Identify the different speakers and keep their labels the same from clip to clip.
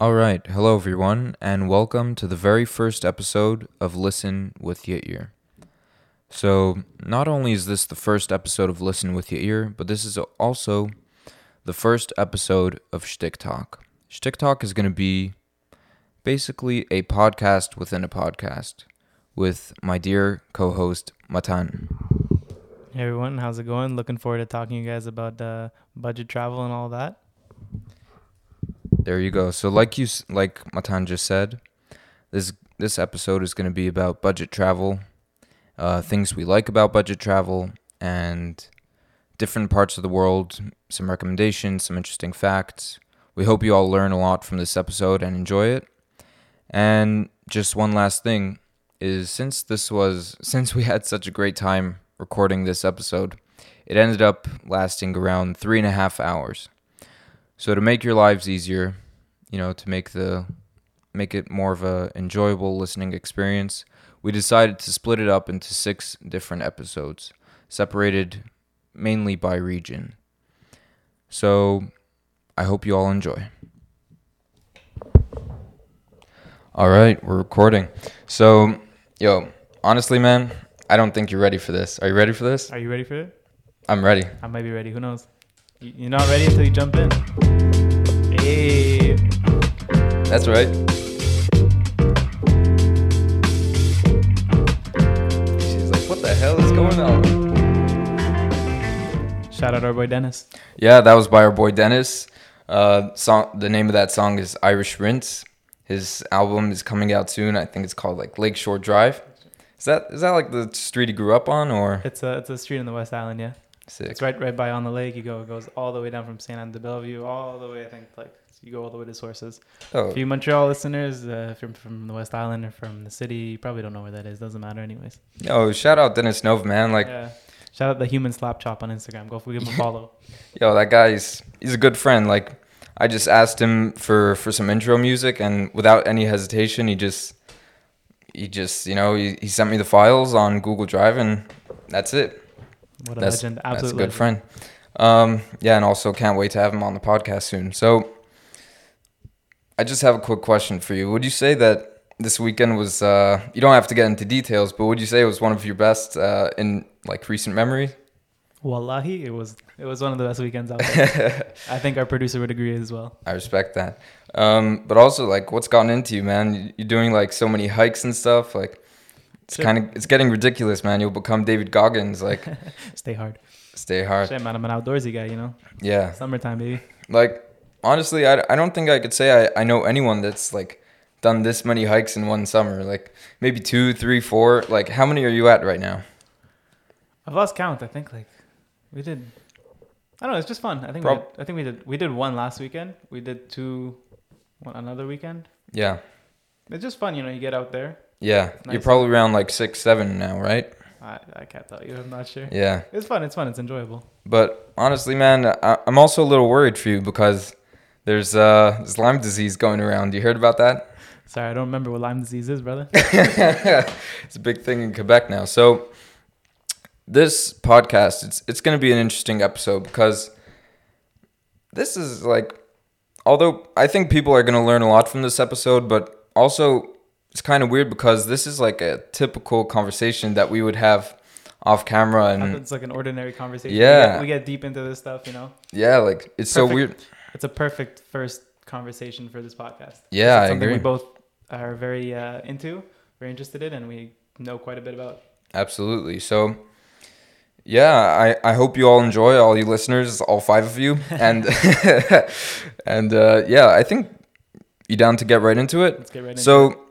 Speaker 1: All right, hello everyone, and welcome to the very first episode of Listen with Yair. So, not only is this the first episode of Listen with Yair, but this is also the first episode of Shtick Talk. Shtick Talk is going to be basically a podcast within a podcast with my dear co-host Matan.
Speaker 2: Hey everyone, how's it going? Looking forward to talking to you guys about uh, budget travel and all that.
Speaker 1: There you go. So, like you, like Matan just said, this this episode is going to be about budget travel, uh, things we like about budget travel, and different parts of the world. Some recommendations, some interesting facts. We hope you all learn a lot from this episode and enjoy it. And just one last thing is since this was since we had such a great time recording this episode, it ended up lasting around three and a half hours. So to make your lives easier, you know, to make the make it more of a enjoyable listening experience, we decided to split it up into 6 different episodes, separated mainly by region. So, I hope you all enjoy. All right, we're recording. So, yo, honestly, man, I don't think you're ready for this. Are you ready for this?
Speaker 2: Are you ready for it?
Speaker 1: I'm ready.
Speaker 2: I might be ready. Who knows? You- You're not ready until you jump in. Hey,
Speaker 1: That's right. She's like, what the hell is going on?
Speaker 2: shout out our boy Dennis.
Speaker 1: Yeah, that was by our boy Dennis. Uh, song. The name of that song is Irish Rinse. His album is coming out soon. I think it's called like Lakeshore Drive. Is that is that like the street he grew up on or
Speaker 2: It's a it's a street in the West Island, yeah.
Speaker 1: Sick?
Speaker 2: It's right right by on the lake. You go it goes all the way down from St. Anne to Bellevue, all the way I think like you go all the way to Sources.
Speaker 1: Oh,
Speaker 2: If you Montreal listeners, uh, if you're from the West Island or from the city, you probably don't know where that is. Doesn't matter anyways.
Speaker 1: yo, shout out Dennis Nove, man. Like,
Speaker 2: yeah. Shout out the human slap chop on Instagram. Go give him a follow.
Speaker 1: yo, that guy's he's a good friend. Like, I just asked him for for some intro music, and without any hesitation, he just he just you know he, he sent me the files on Google Drive, and that's it.
Speaker 2: What a
Speaker 1: That's
Speaker 2: legend.
Speaker 1: that's a good
Speaker 2: legend.
Speaker 1: friend. Um, yeah, and also can't wait to have him on the podcast soon. So, I just have a quick question for you. Would you say that this weekend was? Uh, you don't have to get into details, but would you say it was one of your best uh, in like recent memory?
Speaker 2: Wallahi, it was it was one of the best weekends out there. I think our producer would agree as well.
Speaker 1: I respect that. Um, but also, like, what's gotten into you, man? You're doing like so many hikes and stuff. Like, it's kind of it's getting ridiculous, man. You'll become David Goggins. Like,
Speaker 2: Stay hard.
Speaker 1: stay hard.
Speaker 2: Shit, man, I'm an outdoorsy guy, you know.
Speaker 1: Yeah.
Speaker 2: Summertime, baby.
Speaker 1: Like, honestly, I, I don't think I could say I, I know anyone that's like done this many hikes in one summer. Like, maybe two, three, four. Like, how many are you at right now?
Speaker 2: I've lost count. I think like we did. I don't know. It's just fun. I think.
Speaker 1: Prob-
Speaker 2: we did, I think we did. We did one last weekend. We did two, one another weekend.
Speaker 1: Yeah.
Speaker 2: It's just fun, you know. You get out there.
Speaker 1: Yeah. You're probably around like six, seven now, right?
Speaker 2: I, I can't tell you. I'm not sure.
Speaker 1: Yeah.
Speaker 2: It's fun. It's fun. It's enjoyable.
Speaker 1: But honestly, man, I, I'm also a little worried for you because there's uh there's Lyme disease going around. You heard about that?
Speaker 2: Sorry, I don't remember what Lyme disease is, brother.
Speaker 1: it's a big thing in Quebec now. So this podcast, it's it's going to be an interesting episode because this is like, although I think people are going to learn a lot from this episode, but also it's kind of weird because this is like a typical conversation that we would have off camera and
Speaker 2: it's like an ordinary conversation.
Speaker 1: Yeah.
Speaker 2: We get, we get deep into this stuff, you know.
Speaker 1: yeah, like it's so weird.
Speaker 2: It's a perfect first conversation for this podcast.
Speaker 1: Yeah,
Speaker 2: It's
Speaker 1: I
Speaker 2: something
Speaker 1: agree.
Speaker 2: we both are very uh, into, very interested in, and we know quite a bit about.
Speaker 1: Absolutely. So, yeah, I, I hope you all enjoy, all you listeners, all five of you, and and uh, yeah, I think you down to get right into it.
Speaker 2: Let's get right into it.
Speaker 1: So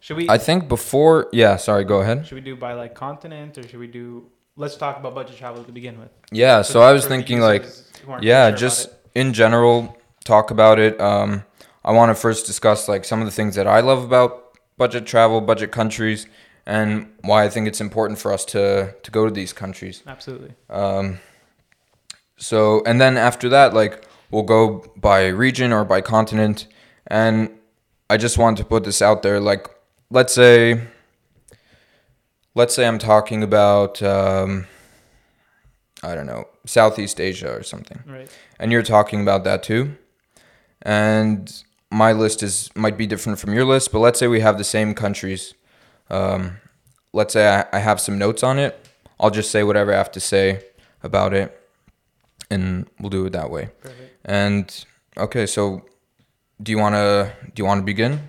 Speaker 2: Should we
Speaker 1: I think before, yeah, sorry, go ahead.
Speaker 2: should we do by like continent or should we do? Let's talk about budget travel to begin with.
Speaker 1: Yeah, so
Speaker 2: For-
Speaker 1: I was thinking like,
Speaker 2: users who aren't
Speaker 1: yeah,
Speaker 2: sure
Speaker 1: just in general, talk about it. Um, I want to first discuss like some of the things that I love about budget travel, budget countries, and why I think it's important for us to to go to these countries.
Speaker 2: absolutely.
Speaker 1: Um, so, and then after that, like, we'll go by region or by continent. And I just want to put this out there. Like, let's say, let's say I'm talking about, um, I don't know, Southeast Asia or something.
Speaker 2: Right.
Speaker 1: And you're talking about that too. And my list is might be different from your list, but let's say we have the same countries. Um, let's say I, I have some notes on it. I'll just say whatever I have to say about it, and we'll do it that way.
Speaker 2: Perfect.
Speaker 1: And okay, so do you wanna do you wanna begin?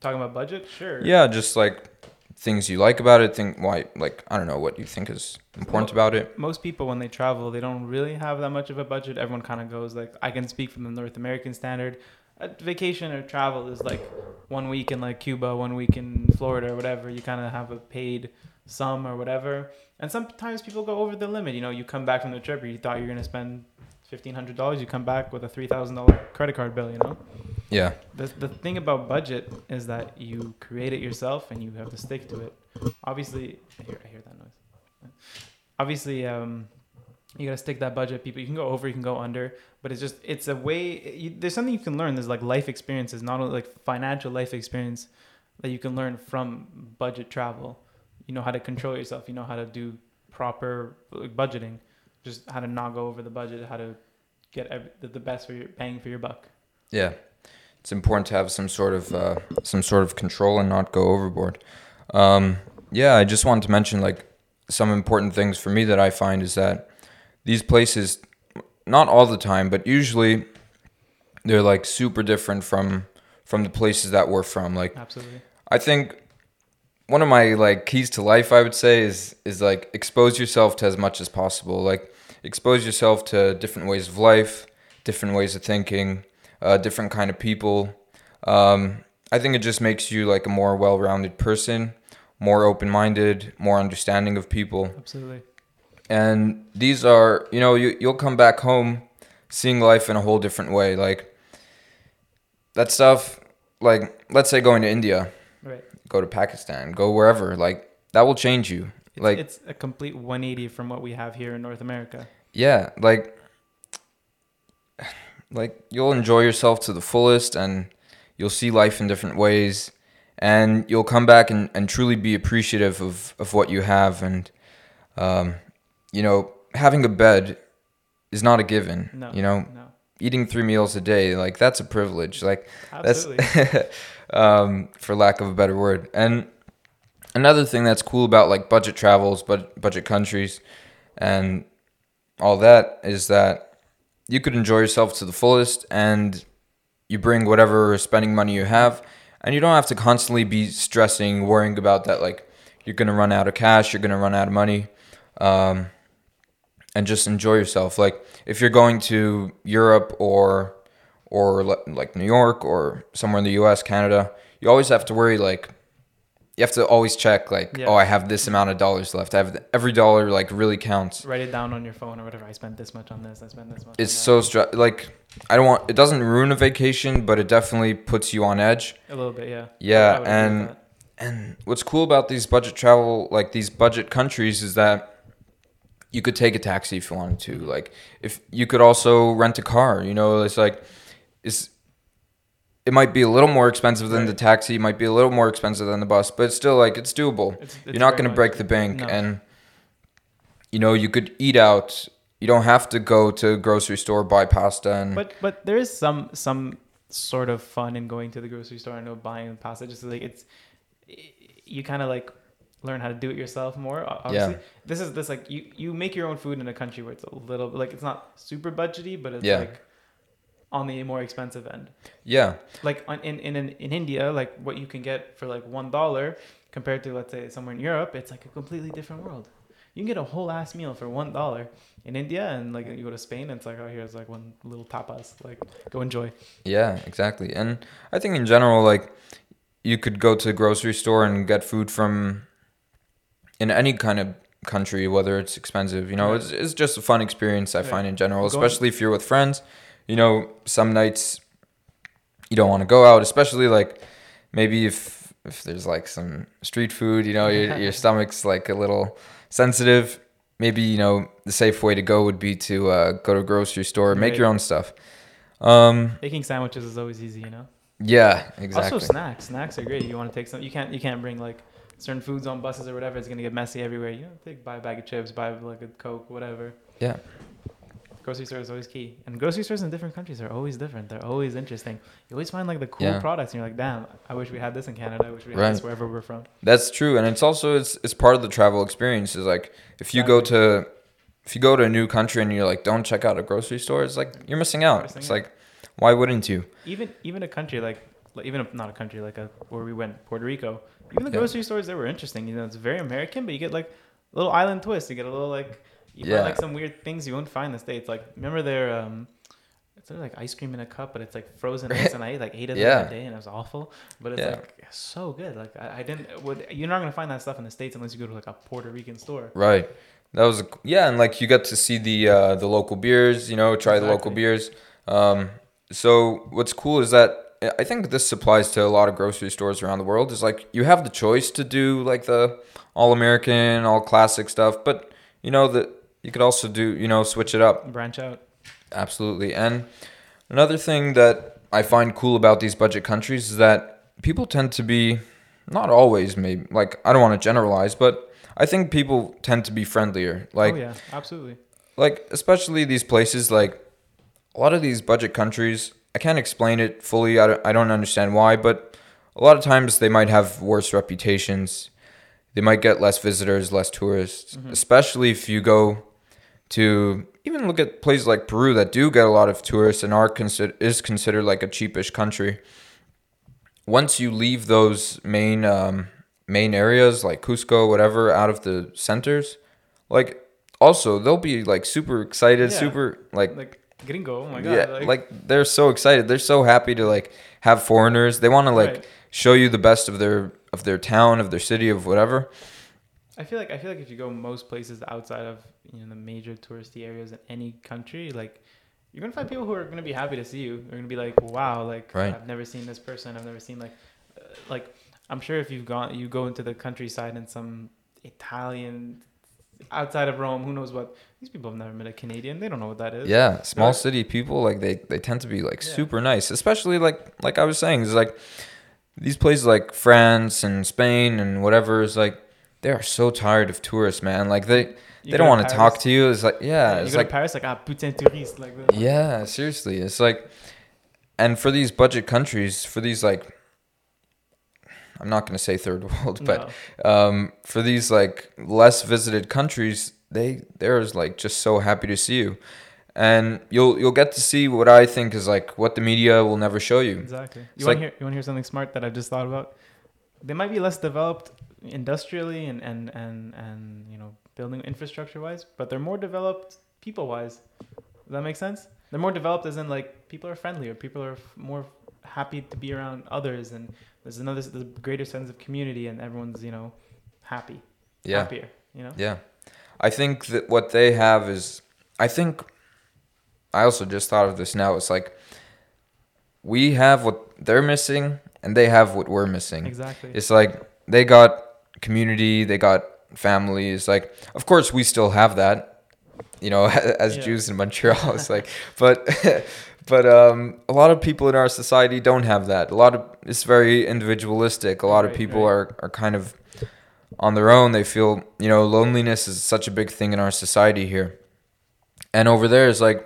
Speaker 2: Talking about budget, sure.
Speaker 1: Yeah, just like things you like about it. Think why like I don't know what you think is important about it.
Speaker 2: Most people when they travel, they don't really have that much of a budget. Everyone kind of goes like, I can speak from the North American standard. A vacation or travel is like one week in like Cuba, one week in Florida or whatever. You kind of have a paid sum or whatever. And sometimes people go over the limit. You know, you come back from the trip, or you thought you were gonna spend fifteen hundred dollars. You come back with a three thousand dollar credit card bill. You know.
Speaker 1: Yeah,
Speaker 2: The, the thing about budget is that you create it yourself and you have to stick to it. Obviously, I hear, I hear that noise. Obviously, um, you gotta stick that budget. People, you can go over, you can go under, but it's just it's a way. You, there's something you can learn. There's like life experiences, not only like financial life experience that you can learn from budget travel. You know how to control yourself. You know how to do proper budgeting. Just how to not go over the budget. How to get every, the, the best for your bang for your buck.
Speaker 1: yeah. It's important to have some sort of uh, some sort of control and not go overboard. Um, yeah, I just wanted to mention like some important things for me that I find is that these places, not all the time, but usually, they're like super different from from the places that we're from. Like
Speaker 2: Absolutely.
Speaker 1: I think one of my like keys to life I would say is is like expose yourself to as much as possible. Like expose yourself to different ways of life, different ways of thinking, uh, different kind of people. Um, I think it just makes you like a more well-rounded person, more open-minded, more understanding of people.
Speaker 2: Absolutely.
Speaker 1: And these are, you know, you you'll come back home seeing life in a whole different way. Like that stuff like let's say going to India. Go to Pakistan, go wherever. Like that will change you.
Speaker 2: It's,
Speaker 1: Like-
Speaker 2: it's a complete 180 from what we have here in North America.
Speaker 1: Yeah, like like you'll enjoy yourself to the fullest and you'll see life in different ways and you'll come back and, and truly be appreciative of, of what you have and um, you know, having a bed is not a given.
Speaker 2: No.
Speaker 1: You know,
Speaker 2: No.
Speaker 1: Eating three meals a day, like that's a privilege. Like
Speaker 2: Absolutely.
Speaker 1: That's um, for lack of a better word. And another thing that's cool about like budget travels, but budget countries, and all that is that you could enjoy yourself to the fullest, and you bring whatever spending money you have, and you don't have to constantly be stressing, worrying about that. Like you're gonna run out of cash, you're gonna run out of money. Um, and just enjoy yourself. Like if you're going to Europe or or like New York or somewhere in the U.S., Canada, you always have to worry. Like you have to always check. Like
Speaker 2: Yeah.
Speaker 1: oh, I have this amount of dollars left. I have every dollar like really counts.
Speaker 2: Write it down on your phone or whatever. I spent this much on this. I spent this much.
Speaker 1: It's so stre- like I don't want. It doesn't ruin a vacation, but it definitely puts you on edge.
Speaker 2: a little bit, yeah.
Speaker 1: Yeah,
Speaker 2: I would agree with
Speaker 1: and and what's cool about these budget travel, like these budget countries, is that you could take a taxi if you wanted to. Like if you could also rent a car. You know, it's like it's it might be a little more expensive than the taxi. It might be a little more expensive than the bus, but it's still like it's doable.
Speaker 2: It's, it's
Speaker 1: You're not going to break the bank,
Speaker 2: No.
Speaker 1: and you know you could eat out. You don't have to go to a grocery store buy pasta and
Speaker 2: But but there is some some sort of fun in going to the grocery store and buying pasta. Just like it's you kind of like learn how to do it yourself more. Obviously, this is this like you you make your own food in a country where it's a little like it's not super budgety, but it's
Speaker 1: Yeah.
Speaker 2: like on the more expensive end.
Speaker 1: yeah,
Speaker 2: Like on, in in in in India, like what you can get for like one dollar compared to let's say somewhere in Europe, it's like a completely different world. You can get a whole ass meal for one dollar in India, and like you go to Spain, and it's like oh here's like one little tapas, like go enjoy.
Speaker 1: Yeah, exactly. And I think in general, like you could go to a grocery store and get food from in any kind of country, whether it's expensive. You know,
Speaker 2: Right.
Speaker 1: it's it's just a fun experience I
Speaker 2: Right.
Speaker 1: find in general, especially if you're with friends. You know, some nights you don't want to go out, especially like maybe if if there's like some street food, you know, your your stomach's like a little sensitive. Maybe you know the safe way to go would be to uh, go to a grocery store, make
Speaker 2: Right.
Speaker 1: your own stuff. Um,
Speaker 2: Making sandwiches is always easy, you know.
Speaker 1: yeah, exactly.
Speaker 2: Also, snacks. Snacks are great. You want to take some. You can't. You can't bring like certain foods on buses or whatever. It's gonna get messy everywhere. You know, take buy a bag of chips, buy like a coke, whatever.
Speaker 1: Yeah.
Speaker 2: grocery store is always key. And grocery stores in different countries are always different. They're always interesting. You always find like the cool
Speaker 1: Yeah.
Speaker 2: products, and you're like, damn, I wish we had this in Canada. I wish we had
Speaker 1: Right.
Speaker 2: this wherever we're from.
Speaker 1: That's true, and it's also it's it's part of the travel experience. Is like if you go to if you go to a new country and you're like, don't check out a grocery store, it's like you're missing out.
Speaker 2: Missing
Speaker 1: it's
Speaker 2: out.
Speaker 1: like, why wouldn't you?
Speaker 2: Even even a country like even a, not a country like a where we went, Puerto Rico. Even the
Speaker 1: Yeah.
Speaker 2: grocery stores they were interesting. You know, it's very American, but you get like a little island twist. You get a little like you
Speaker 1: Yeah.
Speaker 2: find like some weird things you won't find in the states. Like remember their um. It's like ice cream in a cup, but it's like frozen ice, and I ate like eight of them
Speaker 1: Yeah.
Speaker 2: a day, and it was awful. But it's
Speaker 1: Yeah.
Speaker 2: like so good. Like I, I didn't. Would you're not gonna find that stuff in the states unless you go to like a Puerto Rican store.
Speaker 1: Right. That was a, yeah, and like you get to see the uh, the local beers, you know, try the local beers. Um, so what's cool is that I think this applies to a lot of grocery stores around the world. Is like you have the choice to do like the all American, all classic stuff, but you know that you could also do you know switch it up.
Speaker 2: Branch out.
Speaker 1: Absolutely. And another thing that I find cool about these budget countries is that people tend to be not always maybe like I don't want to generalize, but I think people tend to be friendlier. Like
Speaker 2: oh yeah, absolutely.
Speaker 1: like especially these places like a lot of these budget countries i can't explain it fully i don't, I don't understand why but a lot of times they might have worse reputations they might get less visitors less tourists
Speaker 2: Mhm.
Speaker 1: especially if you go to even look at places like peru that do get a lot of tourists and are consider is considered like a cheapish country once you leave those main um, main areas like cusco whatever out of the centers like also they'll be like super excited
Speaker 2: Yeah.
Speaker 1: super like
Speaker 2: Like gringo. Oh my god.
Speaker 1: yeah like, they're so excited they're so happy to like have foreigners they want to like
Speaker 2: Right.
Speaker 1: show you the best of their of their town of their city of whatever
Speaker 2: I feel like I feel like if you go most places outside of you know the major touristy areas in any country, like you're gonna find people who are gonna be happy to see you. They're gonna be like, wow, like
Speaker 1: Right.
Speaker 2: I've never seen this person. I've never seen like, uh, like I'm sure if you've gone, you go into the countryside in some Italian outside of Rome, who knows what? These people have never met a Canadian. They don't know what that is.
Speaker 1: yeah small
Speaker 2: They're-
Speaker 1: city people like they they tend to be like
Speaker 2: Yeah.
Speaker 1: super nice especially like like i was saying is like these places like france and spain and whatever is like they are so tired of tourists man like they
Speaker 2: You
Speaker 1: they don't want to talk to you it's like yeah
Speaker 2: you
Speaker 1: it's
Speaker 2: go
Speaker 1: like
Speaker 2: to Paris, like ah, putain touriste, like this.
Speaker 1: Yeah, seriously. It's like and for these budget countries, for these like I'm not going to say third world, but
Speaker 2: No.
Speaker 1: um for these like less visited countries, they they're like just so happy to see you. And you'll you'll get to see what I think is like what the media will never show you.
Speaker 2: Exactly. You want
Speaker 1: like-
Speaker 2: to hear? You want to hear something smart that I just thought about? They might be less developed industrially and and and and you know building infrastructure wise, but they're more developed people wise. Does that make sense? They're more developed as in like people are friendlier, people are f- more happy to be around others, and there's another there's greater sense of community, and everyone's you know happy,
Speaker 1: Yeah.
Speaker 2: happier. You know.
Speaker 1: Yeah. I think that what they have is I think I also just thought of this now. It's like we have what they're missing and they have what we're missing.
Speaker 2: Exactly.
Speaker 1: It's like they got community, they got family. It's like of course we still have that, you know, as
Speaker 2: Yeah.
Speaker 1: Jews in Montreal. It's like but but um a lot of people in our society don't have that. A lot of it's very individualistic. A lot of people
Speaker 2: right.
Speaker 1: are are kind of on their own. They feel, you know, loneliness is such a big thing in our society here. And over there is like,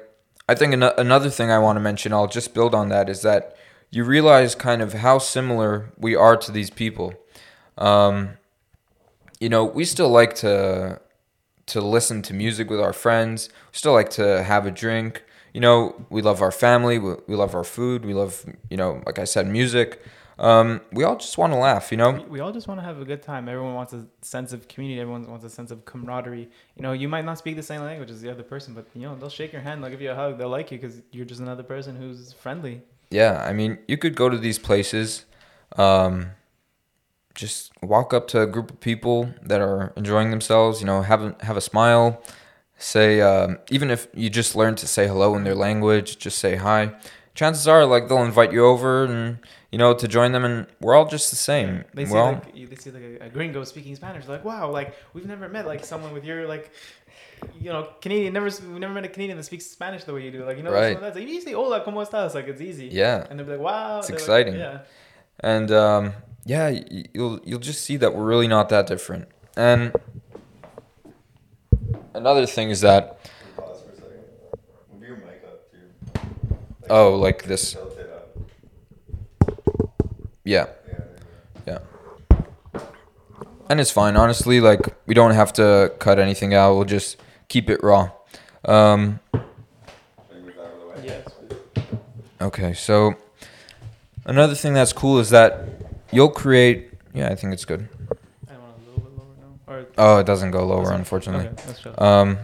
Speaker 1: I think an- another thing I want to mention, I'll just build on that, is that you realize kind of how similar we are to these people. Um, you know, we still like to to listen to music with our friends. We still like to have a drink. You know, we love our family. We, we love our food. We love, you know, like I said, music. Um, we all just want to laugh. You know,
Speaker 2: we, all just want to have a good time. Everyone wants a sense of community. Everyone wants a sense of camaraderie. You know, you might not speak the same language as the other person, but you know, they'll shake your hand, they'll give you a hug, they'll like you because you're just another person who's friendly.
Speaker 1: Yeah, I mean, you could go to these places, um, just walk up to a group of people that are enjoying themselves. You know, have a, have a smile. Say, um, even if you just learn to say hello in their language, just say hi. Chances are, like they'll invite you over and you know to join them, and we're all just the same.
Speaker 2: They see
Speaker 1: we're
Speaker 2: like you- they see like a, a gringo speaking Spanish. Like, wow, like we've never met like someone with your like. You know, Canadian never we never met a Canadian that speaks Spanish the way you do. Like you know,
Speaker 1: Right.
Speaker 2: that's like you say "Hola, cómo estás?" Like it's easy.
Speaker 1: yeah,
Speaker 2: And they'll be like, "Wow."
Speaker 1: It's
Speaker 2: They're like,
Speaker 1: exciting.
Speaker 2: yeah.
Speaker 1: and um, yeah, you'll you'll just see that we're really not that different. And another thing is that. Oh, like this. Yeah.
Speaker 3: Yeah.
Speaker 1: And it's fine, honestly. Like we don't have to cut anything out. We'll just keep it raw. Um, okay, so another thing that's cool is that you'll create. Yeah, I think it's good. Oh, it doesn't go lower,
Speaker 2: Doesn't-
Speaker 1: unfortunately.
Speaker 2: Okay.
Speaker 1: Um,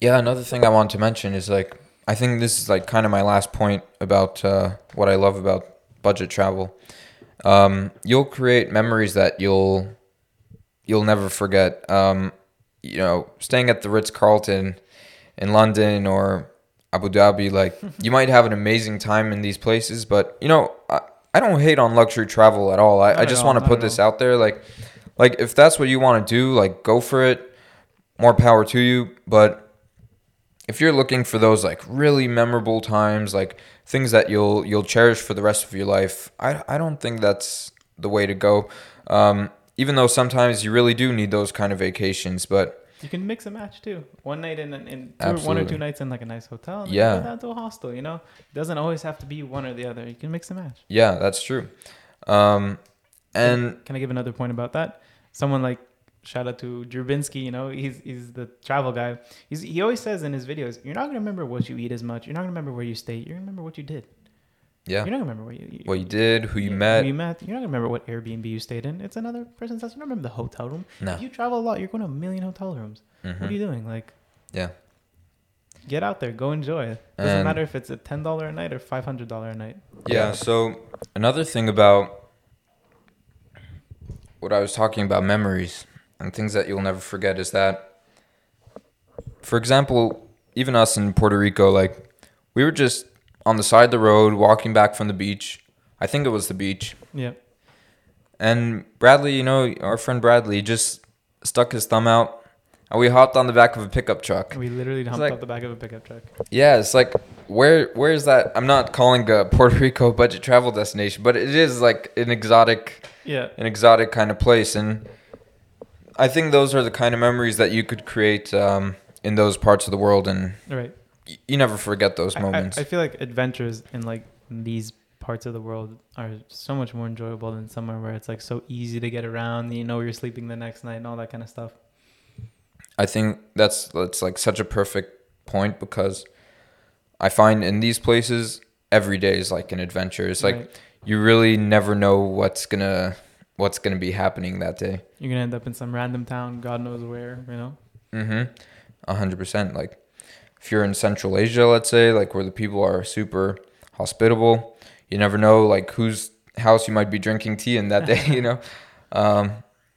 Speaker 1: yeah, another thing I want to mention is like I think this is like kind of my last point about uh, what I love about budget travel. Um, you'll create memories that you'll you'll never forget. Um, you know, staying at the Ritz Carlton in London or Abu Dhabi, like you might have an amazing time in these places, but you know, I, I don't hate on luxury travel at all. I,
Speaker 2: Not
Speaker 1: I just want to put this out there, like, like if that's what you want to do, like go for it. More power to you, but if you're looking for those like really memorable times, like things that you'll you'll cherish for the rest of your life, I I don't think that's the way to go. Um, even though sometimes you really do need those kind of vacations, but
Speaker 2: You can mix and match too. One night in, in, in two, one or two nights in like a nice hotel. And then
Speaker 1: Yeah.
Speaker 2: Go down to a hostel. You know, it doesn't always have to be one or the other. You can mix and match.
Speaker 1: yeah, that's true. Um, and
Speaker 2: Can I give another point about that? Someone like shout out to Drew Binsky, you know, he's he's the travel guy. He's he always says in his videos, you're not gonna remember what you eat as much. You're not gonna remember where you stay. You're gonna remember what you did.
Speaker 1: yeah,
Speaker 2: You're not gonna remember what you, you
Speaker 1: what you did, who you
Speaker 2: yeah,
Speaker 1: met,
Speaker 2: Who you met. You're not gonna remember what Airbnb you stayed in. It's another person's house. You don't remember the hotel room.
Speaker 1: no,
Speaker 2: If you travel a lot, you're going to a million hotel rooms. What mm-hmm.
Speaker 1: are
Speaker 2: you doing? Like,
Speaker 1: yeah,
Speaker 2: get out there, go enjoy it. Doesn't
Speaker 1: And-
Speaker 2: matter if it's a ten dollar a night or five hundred dollar a night.
Speaker 1: yeah. So another thing about what I was talking about memories and things that you'll never forget is that, for example, even us in Puerto Rico, like we were just on the side of the road walking back from the beach. I think it was the beach.
Speaker 2: Yeah.
Speaker 1: And Bradley, you know, our friend Bradley just stuck his thumb out and we hopped on the back of a pickup truck.
Speaker 2: We literally humped
Speaker 1: like-
Speaker 2: out the back of a pickup truck.
Speaker 1: Yeah, it's like where where is that? I'm not calling a Puerto Rico budget travel destination, but it is like an exotic
Speaker 2: Yeah.
Speaker 1: an exotic kind of place and I think those are the kind of memories that you could create um, in those parts of the world and
Speaker 2: Right.
Speaker 1: y- you never forget those
Speaker 2: I- I,
Speaker 1: moments.
Speaker 2: I feel like adventures in like these parts of the world are so much more enjoyable than somewhere where it's like so easy to get around. You know, where you're sleeping the next night and all that kind of stuff.
Speaker 1: I think that's that's like such a perfect point because I find in these places every day is like an adventure. It's like
Speaker 2: Right.
Speaker 1: You really never know what's gonna what's gonna be happening that day.
Speaker 2: you're gonna end up in some random town, God knows where. You know.
Speaker 1: Mm-hmm. A hundred percent. Like if you're in Central Asia, let's say, like where the people are super hospitable, you never know like whose house you might be drinking tea in that day. You know. Um,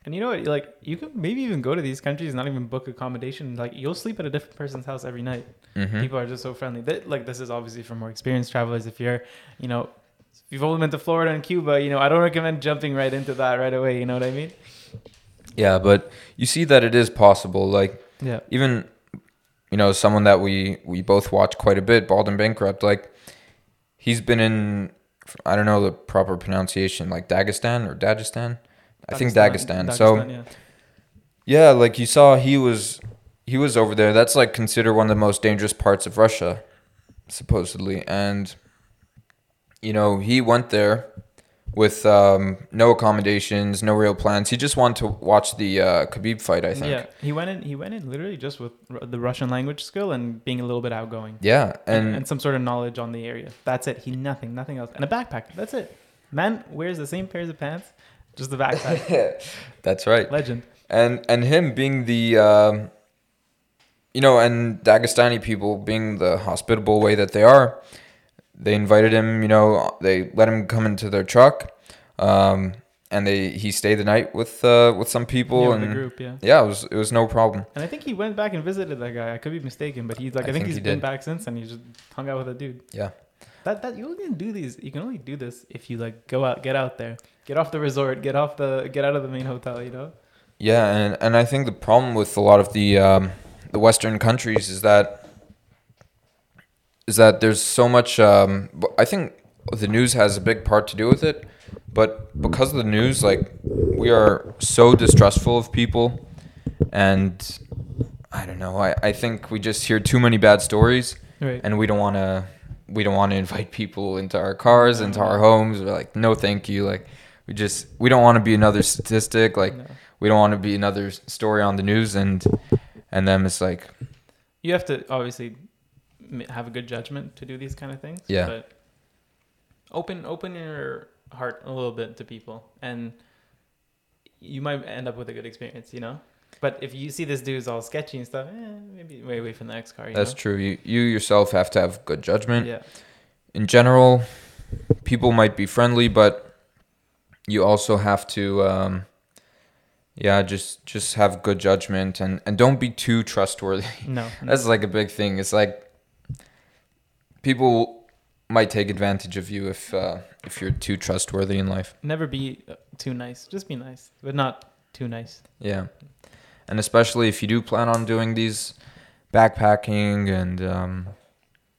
Speaker 2: And you know what? Like you can maybe even go to these countries, not even book accommodation. Like you'll sleep at a different person's house every night.
Speaker 1: mhm.
Speaker 2: People are just so friendly. That, like this is obviously for more experienced travelers. If you're, you know, if you've only been to Florida and Cuba, you know, I don't recommend jumping right into that right away. You know what I mean?
Speaker 1: Yeah, but you see that it is possible. Like
Speaker 2: Yeah.
Speaker 1: even you know someone that we we both watch quite a bit bald and bankrupt like he's been in i don't know the proper pronunciation like dagestan or dagestan i think dagestan, so
Speaker 2: yeah.
Speaker 1: yeah like you saw he was he was over there that's like considered one of the most dangerous parts of russia supposedly and you know he went there with um, no accommodations no real plans he just wanted to watch the uh, khabib fight i think
Speaker 2: Yeah, he went in. He went in literally just with r- the Russian language skill and being a little bit outgoing,
Speaker 1: yeah
Speaker 2: and,
Speaker 1: and
Speaker 2: and some sort of knowledge on the area. That's it. He nothing, nothing else, and a backpack. That's it. Man wears the same pairs of pants, just the backpack.
Speaker 1: that's right
Speaker 2: Legend.
Speaker 1: and and him being the um, you know and Dagestani people being the hospitable way that they are they invited him you know they let him come into their truck um, and they he stayed the night with uh, with some people
Speaker 2: Yeah,
Speaker 1: and
Speaker 2: the group. Yeah.
Speaker 1: yeah it was it was no problem
Speaker 2: And I think he went back and visited that guy. I could be mistaken, but he's like
Speaker 1: I
Speaker 2: I, think,
Speaker 1: think
Speaker 2: he's
Speaker 1: he
Speaker 2: been
Speaker 1: did.
Speaker 2: back since, and he just hung out with a dude.
Speaker 1: yeah
Speaker 2: That that you can do these. You can only do this if you like go out, get out there, get off the resort, get off the, get out of the main hotel. You know.
Speaker 1: Yeah, and and I think the problem with a lot of the um, the Western countries is that is that there's so much. Um, I think the news has a big part to do with it, but because of the news, like we are so distrustful of people, and I don't know. I, I think we just hear too many bad stories,
Speaker 2: Right.
Speaker 1: and we don't want to we don't want to invite people into our cars, into our homes. We're like, no, thank you. Like, we just we don't want to be another statistic. Like,
Speaker 2: No.
Speaker 1: we don't want to be another story on the news. And and then it's like,
Speaker 2: you have to obviously have a good judgment to do these kind of things.
Speaker 1: Yeah.
Speaker 2: But open open your heart a little bit to people, and you might end up with a good experience. You know. But if you see this dude's all sketchy and stuff, eh, maybe wait wait for the next car. You
Speaker 1: that's
Speaker 2: know?
Speaker 1: true. You you yourself have to have good judgment.
Speaker 2: Yeah.
Speaker 1: in general, people might be friendly, but you also have to, um, yeah, just just have good judgment and and don't be too trustworthy.
Speaker 2: No. no.
Speaker 1: That's like a big thing. It's like people might take advantage of you if uh, if you're too trustworthy in life.
Speaker 2: Never be uh, too nice. Just be nice, but not too nice.
Speaker 1: Yeah, and especially if you do plan on doing these backpacking and um,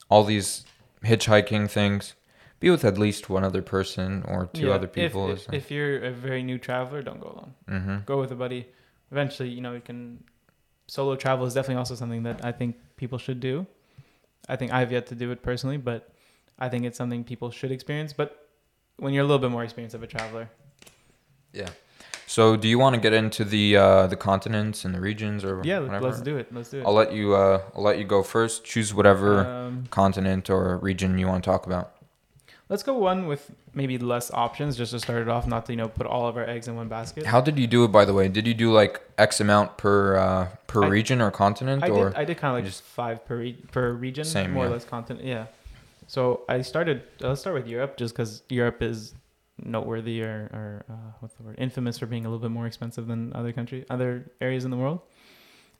Speaker 1: all these hitchhiking things, be with at least one other person or two
Speaker 2: Yeah,
Speaker 1: other
Speaker 2: if-
Speaker 1: people.
Speaker 2: If, if, you're a very new traveler, don't go alone.
Speaker 1: mm-hmm.
Speaker 2: Go with a buddy. Eventually, you know, you can. Solo travel is definitely also something that I think people should do. I think I've yet to do it personally, but I think it's something people should experience. But when you're a little bit more experienced of a traveler,
Speaker 1: Yeah. So, do you want to get into the uh, the continents and the regions or
Speaker 2: yeah,
Speaker 1: whatever?
Speaker 2: let's do it. Let's do it.
Speaker 1: I'll let you. Uh, I'll let you go first. Choose whatever
Speaker 2: Um,
Speaker 1: continent or region you want to talk about.
Speaker 2: let's go one with maybe less options, just to start it off. Not to you know put all of our eggs in one basket.
Speaker 1: How did you do it, by the way? Did you do like X amount per uh, per
Speaker 2: I-
Speaker 1: region or continent,
Speaker 2: I
Speaker 1: or
Speaker 2: did. I did kind of like
Speaker 1: just-
Speaker 2: five per re- per region,
Speaker 1: Same,
Speaker 2: more
Speaker 1: yeah.
Speaker 2: or less continent. Yeah. So I started. Let's start with Europe, just because Europe is noteworthy or, or uh, what's the word? Infamous for being a little bit more expensive than other country, other areas in the world.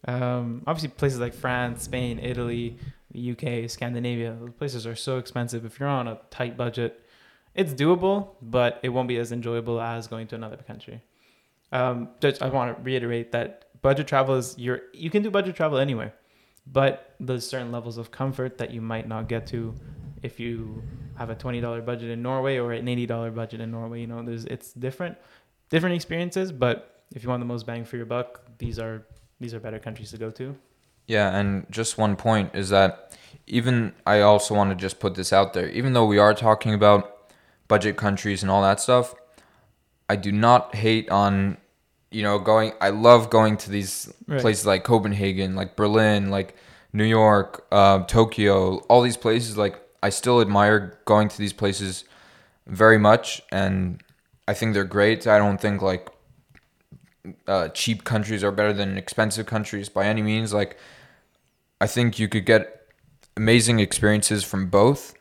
Speaker 2: Um, obviously, places like France, Spain, Italy, the UK, Scandinavia. Those places are so expensive. If you're on a tight budget, it's doable, but it won't be as enjoyable as going to another country. Um, just, I want to reiterate that budget travel is your you can do budget travel anywhere, but there's certain levels of comfort that you might not get to if you have a twenty dollar budget in Norway or an eighty dollar budget in Norway. You know, there's it's different, different experiences. But if you want the most bang for your buck, these are these are better countries to go to.
Speaker 1: Yeah, and just one point is that even I also want to just put this out there. Even though we are talking about budget countries and all that stuff, I do not hate on you know going I love going to these
Speaker 2: Right.
Speaker 1: places like Copenhagen, like Berlin, like New York, uh, Tokyo, all these places like I still admire going to these places very much and I think they're great. I don't think like uh, cheap countries are better than expensive countries by any means. Like, I think you could get amazing experiences from both.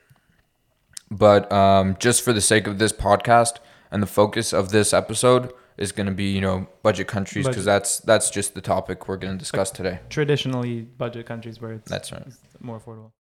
Speaker 1: But um, just for the sake of this podcast and the focus of this episode is going to be, you know, budget countries because that's that's just the topic we're going to discuss today.
Speaker 2: Traditionally, budget countries where it's,
Speaker 1: That's right.
Speaker 2: it's more affordable.